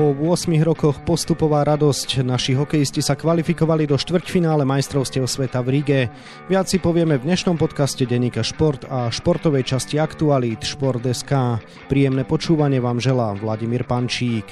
Po 8 rokoch postupová radosť. Naši hokejisti sa kvalifikovali do štvrťfinále majstrovstiev sveta v Ríge. Viac si povieme v dnešnom podcaste Denika Šport a športovej časti Aktualít Šport.sk. Príjemné počúvanie vám želá Vladimír Pančík.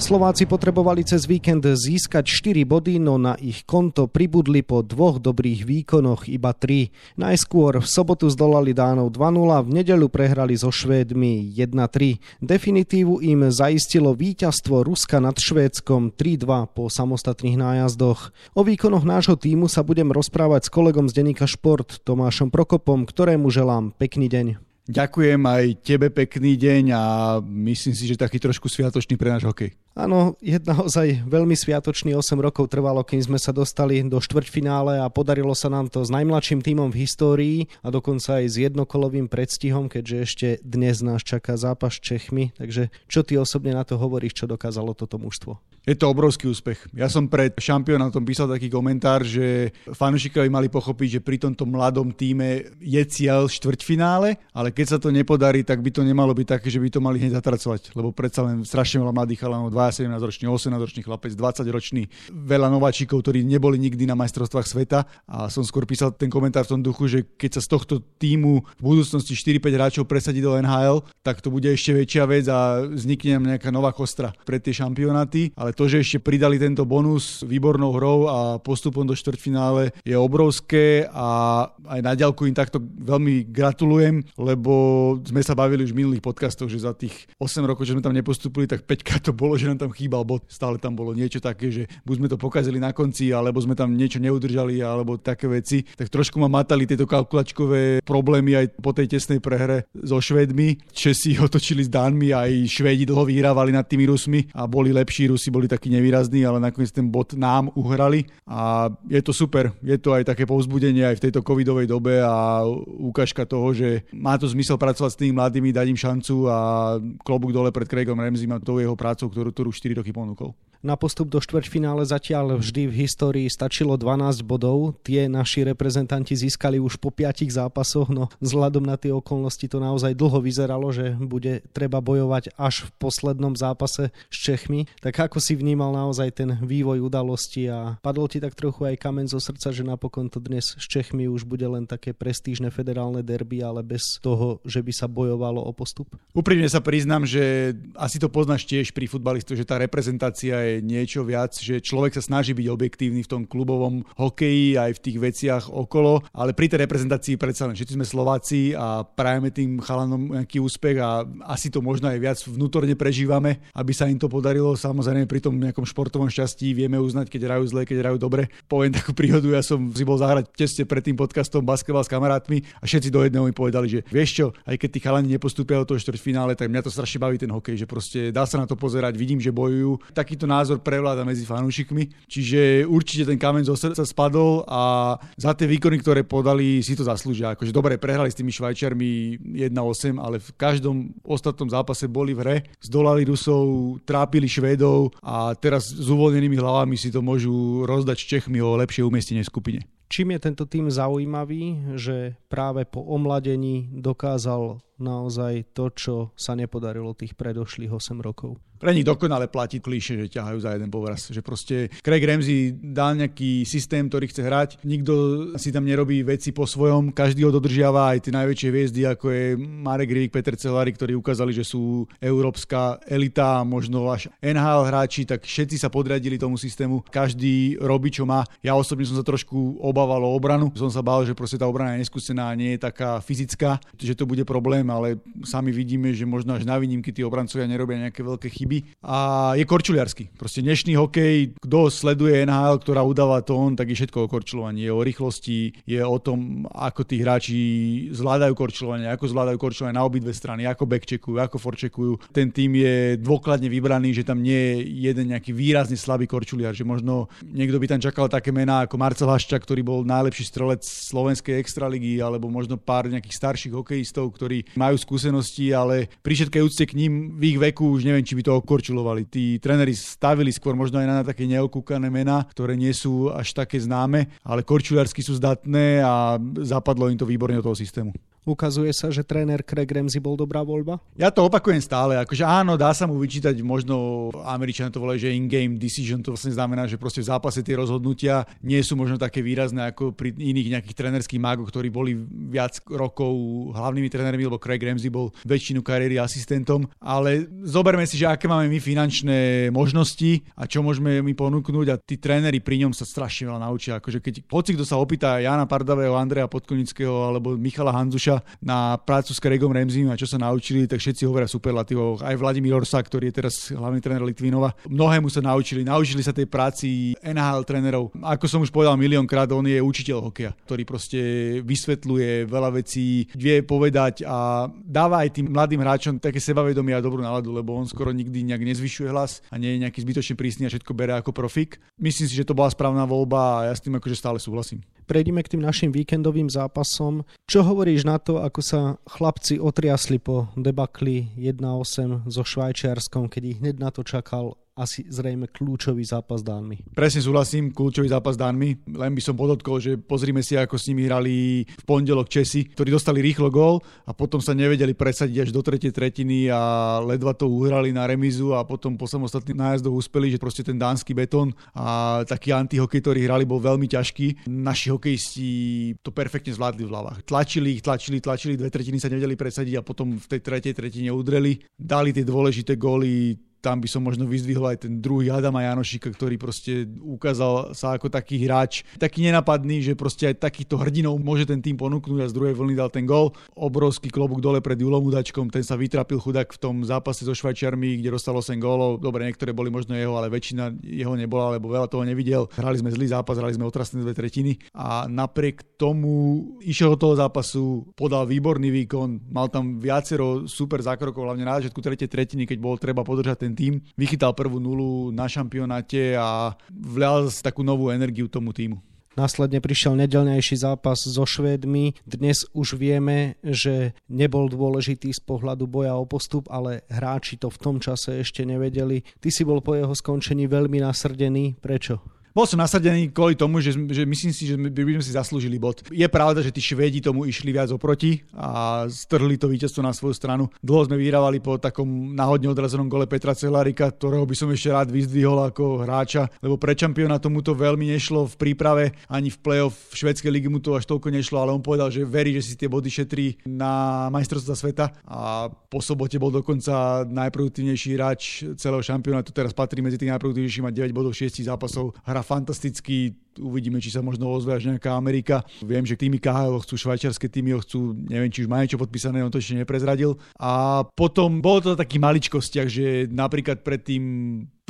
Slováci potrebovali cez víkend získať 4 body, no na ich konto pribudli po dvoch dobrých výkonoch iba 3. Najskôr v sobotu zdolali Dánov 2-0, v nedelu prehrali so Švédmi 1-3. Definitívu im zaistilo víťazstvo Ruska nad Švédskom 3-2 po samostatných nájazdoch. O výkonoch nášho týmu sa budem rozprávať s kolegom z denníka Šport Tomášom Prokopom, ktorému želám pekný deň. Ďakujem aj tebe pekný deň a myslím si, že taký trošku sviatočný pre náš hokej. Áno, je naozaj veľmi sviatočný 8 rokov trvalo, kým sme sa dostali do štvrťfinále a podarilo sa nám to s najmladším tímom v histórii a dokonca aj s jednokolovým predstihom, keďže ešte dnes nás čaká zápas s Čechmi. Takže čo ty osobne na to hovoríš, čo dokázalo toto mužstvo? Je to obrovský úspech. Ja som pred šampionátom písal taký komentár, že fanúšikovi mali pochopiť, že pri tomto mladom týme je cieľ štvrťfinále, ale keď sa to nepodarí, tak by to nemalo byť také, že by to mali hneď zatracovať, lebo predsa len strašne veľa mladých chalanov, 17 ročný, 18 ročný chlapec, 20 ročný, veľa nováčikov, ktorí neboli nikdy na majstrovstvách sveta. A som skôr písal ten komentár v tom duchu, že keď sa z tohto týmu v budúcnosti 4-5 hráčov presadí do NHL, tak to bude ešte väčšia vec a vznikne nám nejaká nová kostra pre tie šampionáty, ale to, že ešte pridali tento bonus výbornou hrou a postupom do štvrťfinále je obrovské a aj na ďalku im takto veľmi gratulujem, lebo sme sa bavili už v minulých podcastoch, že za tých 8 rokov, že sme tam nepostupili, tak 5 to bolo, že nám tam chýbal bod. Stále tam bolo niečo také, že buď sme to pokazili na konci, alebo sme tam niečo neudržali, alebo také veci. Tak trošku ma matali tieto kalkulačkové problémy aj po tej tesnej prehre so Švedmi. Česi otočili s Dánmi, aj Švedi dlho vyhrávali nad tými Rusmi a boli lepší, Rusi boli takí nevýrazní, ale nakoniec ten bod nám uhrali a je to super. Je to aj také povzbudenie aj v tejto covidovej dobe a ukážka toho, že má to zmysel pracovať s tými mladými, dať im šancu a klobúk dole pred Craigom Ramseym a tou jeho prácou, ktorú, ktorú 4 roky ponúkol. Na postup do štvrťfinále zatiaľ vždy v histórii stačilo 12 bodov. Tie naši reprezentanti získali už po 5 zápasoch, no vzhľadom na tie okolnosti to naozaj dlho vyzeralo, že bude treba bojovať až v poslednom zápase s Čechmi. Tak ako si vnímal naozaj ten vývoj udalosti a padol ti tak trochu aj kamen zo srdca, že napokon to dnes s Čechmi už bude len také prestížne federálne derby, ale bez toho, že by sa bojovalo o postup? Úprimne sa priznám, že asi to poznáš tiež pri futbalistu, že tá reprezentácia je niečo viac, že človek sa snaží byť objektívny v tom klubovom hokeji aj v tých veciach okolo, ale pri tej reprezentácii predsa len všetci sme Slováci a prajeme tým chalanom nejaký úspech a asi to možno aj viac vnútorne prežívame, aby sa im to podarilo. Samozrejme pri tom nejakom športovom šťastí vieme uznať, keď hrajú zle, keď hrajú dobre. Poviem takú príhodu, ja som si bol zahrať tesne pred tým podcastom basketbal s kamarátmi a všetci do jedného mi povedali, že vieš čo, aj keď tí chalani nepostúpia do toho štvrťfinále, tak mňa to strašne baví ten hokej, že proste dá sa na to pozerať, vidím, že bojujú. Takýto názor prevláda medzi fanúšikmi. Čiže určite ten kameň zo srdca spadol a za tie výkony, ktoré podali, si to zaslúžia. Akože dobre, prehrali s tými Švajčiarmi 1-8, ale v každom ostatnom zápase boli v hre, zdolali Rusov, trápili Švedov a teraz s uvoľnenými hlavami si to môžu rozdať s Čechmi o lepšie umiestnenie v skupine. Čím je tento tým zaujímavý, že práve po omladení dokázal naozaj to, čo sa nepodarilo tých predošlých 8 rokov? pre nich dokonale platí klíše, že ťahajú za jeden povraz. Že proste Craig Ramsey dal nejaký systém, ktorý chce hrať. Nikto si tam nerobí veci po svojom, každý ho dodržiava, aj tie najväčšie hviezdy, ako je Marek Rík, Peter Celari, ktorí ukázali, že sú európska elita, možno až NHL hráči, tak všetci sa podriadili tomu systému. Každý robí, čo má. Ja osobne som sa trošku obával o obranu. Som sa bál, že proste tá obrana je neskúsená nie je taká fyzická, že to bude problém, ale sami vidíme, že možno až na výnimky tí obrancovia nerobia nejaké veľké chyby a je korčuliarsky. Proste dnešný hokej, kto sleduje NHL, ktorá udáva tón, tak je všetko o korčulovaní. Je o rýchlosti, je o tom, ako tí hráči zvládajú korčulovanie, ako zvládajú korčulovanie na obidve strany, ako backcheckujú, ako forcheckujú. Ten tým je dôkladne vybraný, že tam nie je jeden nejaký výrazne slabý korčuliar, že možno niekto by tam čakal také mená ako Marcel Hašča, ktorý bol najlepší strelec slovenskej extraligy, alebo možno pár nejakých starších hokejistov, ktorí majú skúsenosti, ale pri všetkej úcte k ním v ich veku už neviem, či by to okorčulovali. Tí tréneri stavili skôr možno aj na také neokúkané mená, ktoré nie sú až také známe, ale korčuliarsky sú zdatné a zapadlo im to výborne do toho systému. Ukazuje sa, že tréner Craig Ramsey bol dobrá voľba? Ja to opakujem stále, akože áno, dá sa mu vyčítať, možno Američania to volajú, že in-game decision, to vlastne znamená, že proste v zápase tie rozhodnutia nie sú možno také výrazné ako pri iných nejakých trénerských mágoch, ktorí boli viac rokov hlavnými trénermi, lebo Craig Ramsey bol väčšinu kariéry asistentom, ale zoberme si, že aké máme my finančné možnosti a čo môžeme my ponúknuť a tí tréneri pri ňom sa strašne veľa naučia. Akože keď hoci kto sa opýta Jana Pardavého, Andreja Podkonického alebo Michala Hanzuša, na prácu s Craigom Ramsey a čo sa naučili, tak všetci hovoria superlatívo. Aj Vladimír Orsa, ktorý je teraz hlavný tréner Litvinova, mnohému sa naučili. Naučili sa tej práci NHL trénerov. Ako som už povedal miliónkrát, on je učiteľ hokeja, ktorý proste vysvetľuje veľa vecí, vie povedať a dáva aj tým mladým hráčom také sebavedomie a dobrú náladu, lebo on skoro nikdy nejak nezvyšuje hlas a nie je nejaký zbytočne prísny a všetko bere ako profik. Myslím si, že to bola správna voľba a ja s tým akože stále súhlasím prejdime k tým našim víkendovým zápasom. Čo hovoríš na to, ako sa chlapci otriasli po debakli 1-8 so Švajčiarskom, keď ich hneď na to čakal asi zrejme kľúčový zápas Dánmi. Presne súhlasím, kľúčový zápas Dánmi. Len by som podotkol, že pozrime si, ako s nimi hrali v pondelok Česi, ktorí dostali rýchlo gól a potom sa nevedeli presadiť až do tretej tretiny a ledva to uhrali na remizu a potom po samostatných nájazdoch uspeli, že proste ten dánsky betón a taký antihokej, ktorý hrali, bol veľmi ťažký. Naši hokejisti to perfektne zvládli v hlavách. Tlačili ich, tlačili, tlačili, dve tretiny sa nevedeli presadiť a potom v tej tretej tretine udreli. Dali tie dôležité góly tam by som možno vyzdvihol aj ten druhý Adama Janošika, ktorý proste ukázal sa ako taký hráč, taký nenapadný, že proste aj takýto hrdinou môže ten tým ponúknuť a z druhej vlny dal ten gol. Obrovský klobúk dole pred Julom Udačkom, ten sa vytrapil chudák v tom zápase so Švajčiarmi, kde dostal 8 gólov. Dobre, niektoré boli možno jeho, ale väčšina jeho nebola, lebo veľa toho nevidel. Hrali sme zlý zápas, hrali sme otrasné dve tretiny a napriek tomu išiel do toho zápasu, podal výborný výkon, mal tam viacero super zákrokov, hlavne na začiatku tretej tretiny, keď bol treba podržať ten ten tým, vychytal prvú nulu na šampionáte a vľal takú novú energiu tomu týmu. Následne prišiel nedelnejší zápas so Švédmi. Dnes už vieme, že nebol dôležitý z pohľadu boja o postup, ale hráči to v tom čase ešte nevedeli. Ty si bol po jeho skončení veľmi nasrdený. Prečo? Bol som nasadený kvôli tomu, že, že myslím si, že by sme si zaslúžili bod. Je pravda, že tí Švédi tomu išli viac oproti a strhli to víťazstvo na svoju stranu. Dlho sme vyhrávali po takom náhodne odrazenom gole Petra Celarika, ktorého by som ešte rád vyzdvihol ako hráča, lebo pre čampiona tomu to veľmi nešlo v príprave, ani v play-off švedskej ligy mu to až toľko nešlo, ale on povedal, že verí, že si tie body šetrí na majstrovstvá sveta a po sobote bol dokonca najproduktívnejší hráč celého šampionátu, teraz patrí medzi tých najproduktívnejších, má 9 bodov 6 zápasov, hra hrá fantasticky, uvidíme, či sa možno ozve až nejaká Amerika. Viem, že týmy KHL chcú, švajčiarske týmy ho chcú, neviem, či už majú čo podpísané, on to ešte neprezradil. A potom bolo to taký maličkostiach, že napríklad pred tým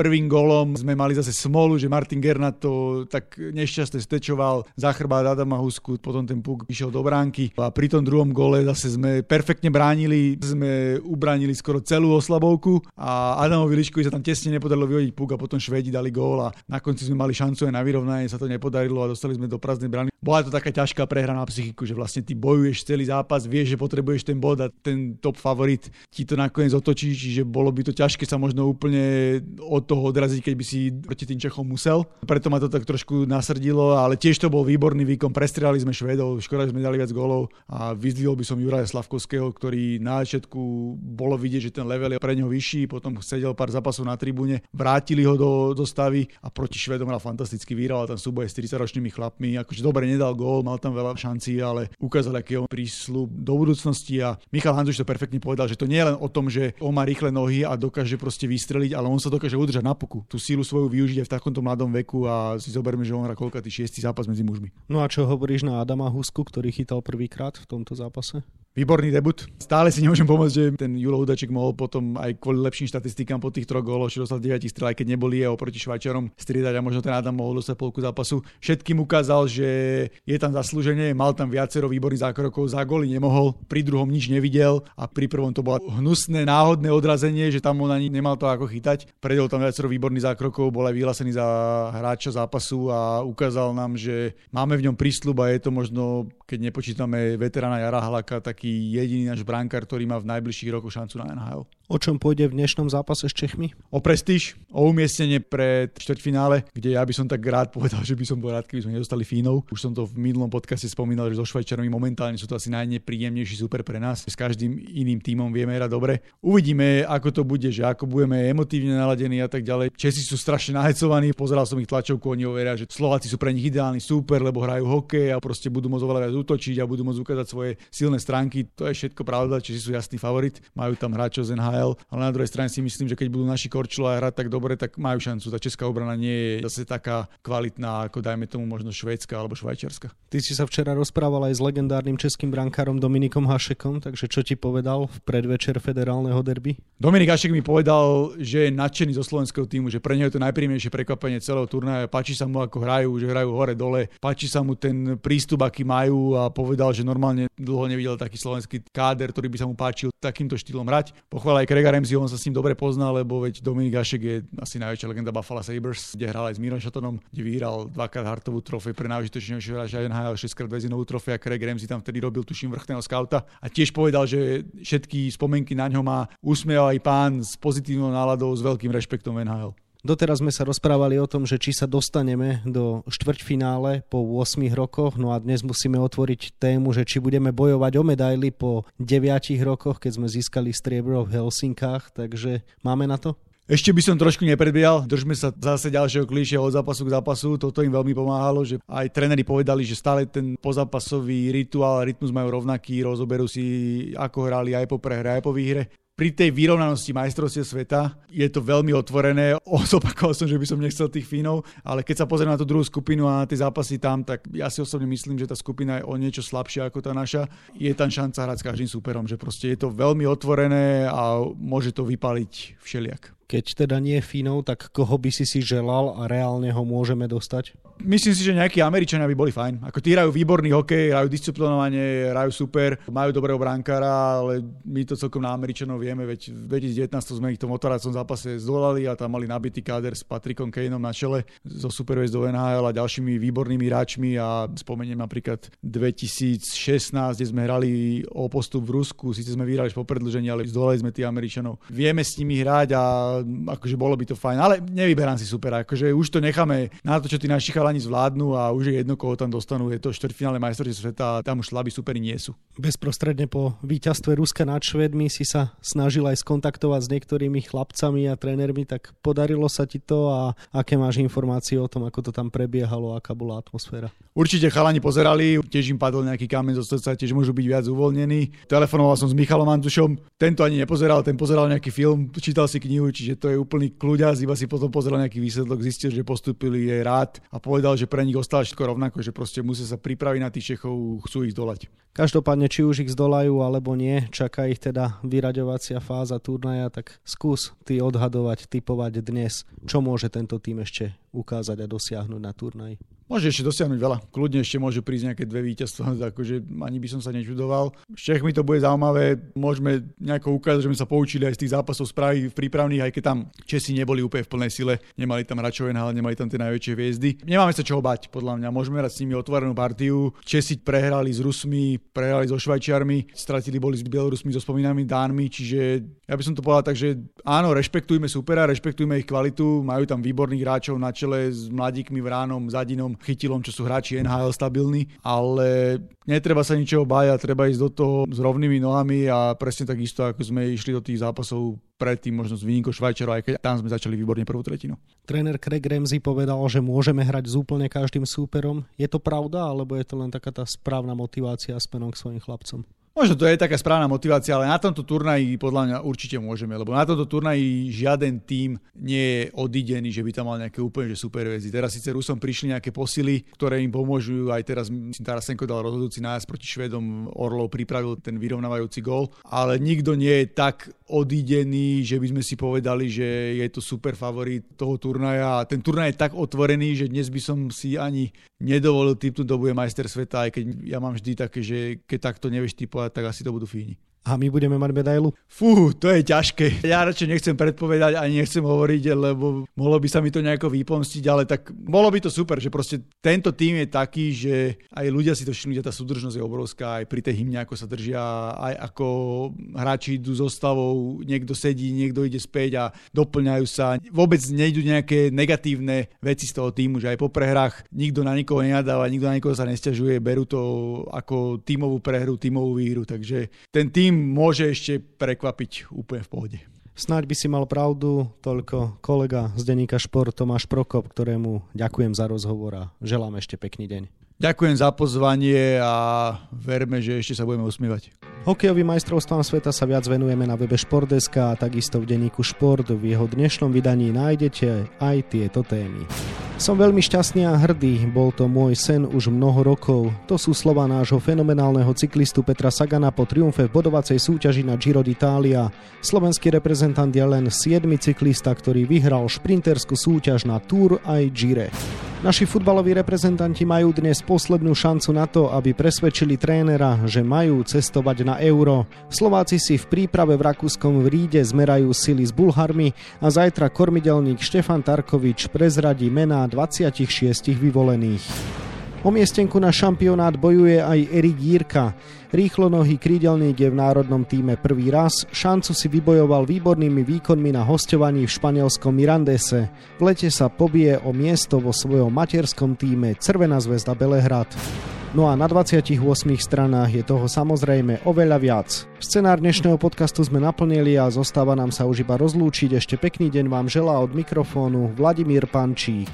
prvým golom sme mali zase smolu, že Martin Gernat to tak nešťastne stečoval za chrbát Adama Husku, potom ten puk išiel do bránky a pri tom druhom gole zase sme perfektne bránili, sme ubránili skoro celú oslabovku a Adamovi Liškovi sa tam tesne nepodarilo vyhodiť puk a potom Švedi dali gól a na konci sme mali šancu aj na vyrovnanie, sa to nepodarilo a dostali sme do prázdnej brány. Bola to taká ťažká prehra na psychiku, že vlastne ty bojuješ celý zápas, vieš, že potrebuješ ten bod a ten top favorit ti to nakoniec otočí, čiže bolo by to ťažké sa možno úplne od toho odraziť, keď by si proti tým Čechom musel. Preto ma to tak trošku nasrdilo, ale tiež to bol výborný výkon. Prestrelali sme Švedov, škoda, že sme dali viac golov a vyzdvihol by som Juraja Slavkovského, ktorý na začiatku bolo vidieť, že ten level je pre neho vyšší, potom sedel pár zápasov na tribúne, vrátili ho do, do stavy a proti Švedom hral fantasticky, vyhral tam súboj s 40-ročnými chlapmi. Akože dobre nedal gól, mal tam veľa šancí, ale ukázal, aký on prísľub do budúcnosti a Michal Hanzuš to perfektne povedal, že to nie je len o tom, že on má rýchle nohy a dokáže proste vystreliť, ale on sa dokáže udržať na puku. Tú sílu svoju využiť aj v takomto mladom veku a si zoberme, že on hrá koľkatý šiestý zápas medzi mužmi. No a čo hovoríš na Adama Husku, ktorý chytal prvýkrát v tomto zápase? Výborný debut. Stále si nemôžem pomôcť, že ten Julo Hudaček mohol potom aj kvôli lepším štatistikám po tých troch góloch, čo dostal 9 strel, aj keď neboli jeho proti Švajčarom striedať a možno ten Adam mohol dostať polku zápasu. Všetkým ukázal, že je tam zaslúženie, mal tam viacero výborných zákrokov, za góly nemohol, pri druhom nič nevidel a pri prvom to bolo hnusné náhodné odrazenie, že tam on ani nemal to ako chytať. Predel tam viacero výborných zákrokov, bol aj vyhlásený za hráča zápasu a ukázal nám, že máme v ňom prísľub a je to možno, keď nepočítame veterána Jara Halaka, tak taký jediný náš brankár, ktorý má v najbližších rokoch šancu na NHL. O čom pôjde v dnešnom zápase s Čechmi? O prestíž, o umiestnenie pred štvrťfinále, kde ja by som tak rád povedal, že by som bol rád, keby sme nedostali Fínov. Už som to v minulom podcaste spomínal, že so Švajčarmi momentálne sú to asi najnepríjemnejší super pre nás. S každým iným tímom vieme hrať dobre. Uvidíme, ako to bude, že ako budeme emotívne naladení a tak ďalej. Česi sú strašne nahecovaní, pozeral som ich tlačovku, oni hovoria, že Slováci sú pre nich ideálni super, lebo hrajú hokej a proste budú môcť oveľa viac útočiť a budú môcť ukázať svoje silné stránky. To je všetko pravda, Česi sú jasný favorit. Majú tam hráčov z NHL ale na druhej strane si myslím, že keď budú naši Korčula hrať tak dobre, tak majú šancu. Tá česká obrana nie je zase taká kvalitná, ako dajme tomu možno švédska alebo švajčiarska. Ty si sa včera rozprával aj s legendárnym českým brankárom Dominikom Hašekom, takže čo ti povedal v predvečer federálneho derby? Dominik Hašek mi povedal, že je nadšený zo slovenského týmu, že pre neho je to najpríjemnejšie prekvapenie celého turnaja. Páči sa mu, ako hrajú, že hrajú hore-dole. Páči sa mu ten prístup, aký majú a povedal, že normálne dlho nevidel taký slovenský káder, ktorý by sa mu páčil takýmto štýlom hrať. Pochvála aj Craiga Ramsey, on sa s ním dobre pozná, lebo veď Dominik Ašek je asi najväčšia legenda Buffalo Sabres, kde hral aj s Mirom Šatonom, kde vyhral dvakrát hartovú trofej pre najúžitočnejšieho hráča NHL, 6 krát väzinovú trofej a Craig Ramsey tam vtedy robil tuším vrchného skauta a tiež povedal, že všetky spomenky na ňo má usmieval aj pán s pozitívnou náladou, s veľkým rešpektom NHL. Doteraz sme sa rozprávali o tom, že či sa dostaneme do štvrťfinále po 8 rokoch, no a dnes musíme otvoriť tému, že či budeme bojovať o medaily po 9 rokoch, keď sme získali striebro v Helsinkách, takže máme na to? Ešte by som trošku nepredbiehal, držme sa zase ďalšieho klíše od zápasu k zápasu, toto im veľmi pomáhalo, že aj tréneri povedali, že stále ten pozápasový rituál, rytmus majú rovnaký, rozoberú si, ako hrali aj po prehre, aj po výhre pri tej vyrovnanosti majstrovstiev sveta je to veľmi otvorené. Zopakoval som, že by som nechcel tých Fínov, ale keď sa pozrieme na tú druhú skupinu a na tie zápasy tam, tak ja si osobne myslím, že tá skupina je o niečo slabšia ako tá naša. Je tam šanca hrať s každým superom, že proste je to veľmi otvorené a môže to vypaliť všeliak. Keď teda nie Fínov, tak koho by si si želal a reálne ho môžeme dostať? Myslím si, že nejakí Američania by boli fajn. Ako tí hrajú výborný hokej, hrajú disciplinovanie, hrajú super, majú dobrého brankára, ale my to celkom na Američanov vieme, veď v 2019 sme ich v tom otvoracom zápase zdolali a tam mali nabitý káder s Patrickom Kaneom na čele zo do NHL a ďalšími výbornými hráčmi a spomeniem napríklad 2016, kde sme hrali o postup v Rusku, síce sme vyhrali po predlžení, ale zdolali sme tých Američanov. Vieme s nimi hrať a akože bolo by to fajn, ale nevyberám si super, akože už to necháme na to, čo tí naši chalani zvládnu a už je jedno, koho tam dostanú, je to štvrťfinále majstrovstiev sveta a tam už slabí superi nie sú. Bezprostredne po víťazstve Ruska nad Švedmi si sa snažil aj skontaktovať s niektorými chlapcami a trénermi, tak podarilo sa ti to a aké máš informácie o tom, ako to tam prebiehalo, aká bola atmosféra? Určite chalani pozerali, tiež im padol nejaký kameň zo srdca, tiež môžu byť viac uvoľnení. Telefonoval som s Michalom Antušom, tento ani nepozeral, ten pozeral nejaký film, čítal si knihu, čiže to je úplný kľuďaz, iba si potom pozeral nejaký výsledok, zistil, že postupili, je rád a povedal, že pre nich ostalo všetko rovnako, že proste musia sa pripraviť na tých Čechov, chcú ich zdolať. Každopádne, či už ich zdolajú alebo nie, čaká ich teda vyraďovacia fáza turnaja, tak skús ty odhadovať, typovať dnes, čo môže tento tým ešte ukázať a dosiahnuť na turnaji. Môže ešte dosiahnuť veľa. Kľudne ešte môže prísť nejaké dve víťazstva, akože ani by som sa nečudoval. S Čechmi to bude zaujímavé, môžeme nejako ukázať, že sme sa poučili aj z tých zápasov správy v prípravných, aj keď tam Česi neboli úplne v plnej sile, nemali tam Račové ale nemali tam tie najväčšie hviezdy. Nemáme sa čoho bať, podľa mňa. Môžeme hrať s nimi otvorenú partiu. Česi prehrali s Rusmi, prehrali so Švajčiarmi, stratili boli s Bielorusmi, so spomínanými Dánmi, čiže ja by som to povedal tak, že áno, rešpektujme supera, rešpektujme ich kvalitu, majú tam výborných hráčov na čele s mladíkmi Vránom, Zadinom, chytilom, čo sú hráči NHL stabilní, ale netreba sa ničoho báť a treba ísť do toho s rovnými nohami a presne takisto, ako sme išli do tých zápasov predtým možno s výnikou Švajčarov, aj keď tam sme začali výborne prvú tretinu. Tréner Craig Ramsey povedal, že môžeme hrať s úplne každým súperom. Je to pravda, alebo je to len taká tá správna motivácia smerom k svojim chlapcom? Možno to je taká správna motivácia, ale na tomto turnaji podľa mňa určite môžeme, lebo na tomto turnaji žiaden tím nie je odidený, že by tam mal nejaké úplne že super väzy. Teraz síce Rusom prišli nejaké posily, ktoré im pomôžu, aj teraz Tarasenko dal rozhodujúci nájazd proti Švedom, Orlov pripravil ten vyrovnávajúci gól, ale nikto nie je tak odidený, že by sme si povedali, že je to super favorit toho turnaja a ten turnaj je tak otvorený, že dnes by som si ani nedovolil typnúť, kto bude majster sveta, aj keď ja mám vždy také, že keď takto nevieš typovať, tak asi to budú Fíni. A my budeme mať medailu? Fú, to je ťažké. Ja radšej nechcem predpovedať ani nechcem hovoriť, lebo mohlo by sa mi to nejako vypomstiť, ale tak bolo by to super, že proste tento tým je taký, že aj ľudia si to všimli, že tá súdržnosť je obrovská, aj pri tej hymne, ako sa držia, aj ako hráči idú zostavou, niekto sedí, niekto ide späť a doplňajú sa. Vôbec nejdu nejaké negatívne veci z toho týmu, že aj po prehrách nikto na nikoho nenadáva, nikto na nikoho sa nestiažuje, berú to ako tímovú prehru, tímovú výhru, takže ten tým tým môže ešte prekvapiť úplne v pohode. Snáď by si mal pravdu, toľko kolega z denníka Šport Tomáš Prokop, ktorému ďakujem za rozhovor a želám ešte pekný deň. Ďakujem za pozvanie a verme, že ešte sa budeme usmievať. Hokejovým majstrovstvám sveta sa viac venujeme na webe Športdeska a takisto v denníku Šport. V jeho dnešnom vydaní nájdete aj tieto témy. Som veľmi šťastný a hrdý, bol to môj sen už mnoho rokov. To sú slova nášho fenomenálneho cyklistu Petra Sagana po triumfe v bodovacej súťaži na Giro d'Italia. Slovenský reprezentant je len 7. cyklista, ktorý vyhral šprinterskú súťaž na Tour aj Gire. Naši futbaloví reprezentanti majú dnes poslednú šancu na to, aby presvedčili trénera, že majú cestovať na euro. Slováci si v príprave v Rakúskom Ríde zmerajú sily s Bulharmi a zajtra kormidelník Štefan Tarkovič prezradí mená 26 vyvolených. O miestenku na šampionát bojuje aj Erik Jirka. Rýchlonohý krídelník je v národnom týme prvý raz, šancu si vybojoval výbornými výkonmi na hostovaní v španielskom Mirandese. V lete sa pobije o miesto vo svojom materskom týme Crvená zväzda Belehrad. No a na 28 stranách je toho samozrejme oveľa viac. Scenár dnešného podcastu sme naplnili a zostáva nám sa už iba rozlúčiť. Ešte pekný deň vám želá od mikrofónu Vladimír Pančík.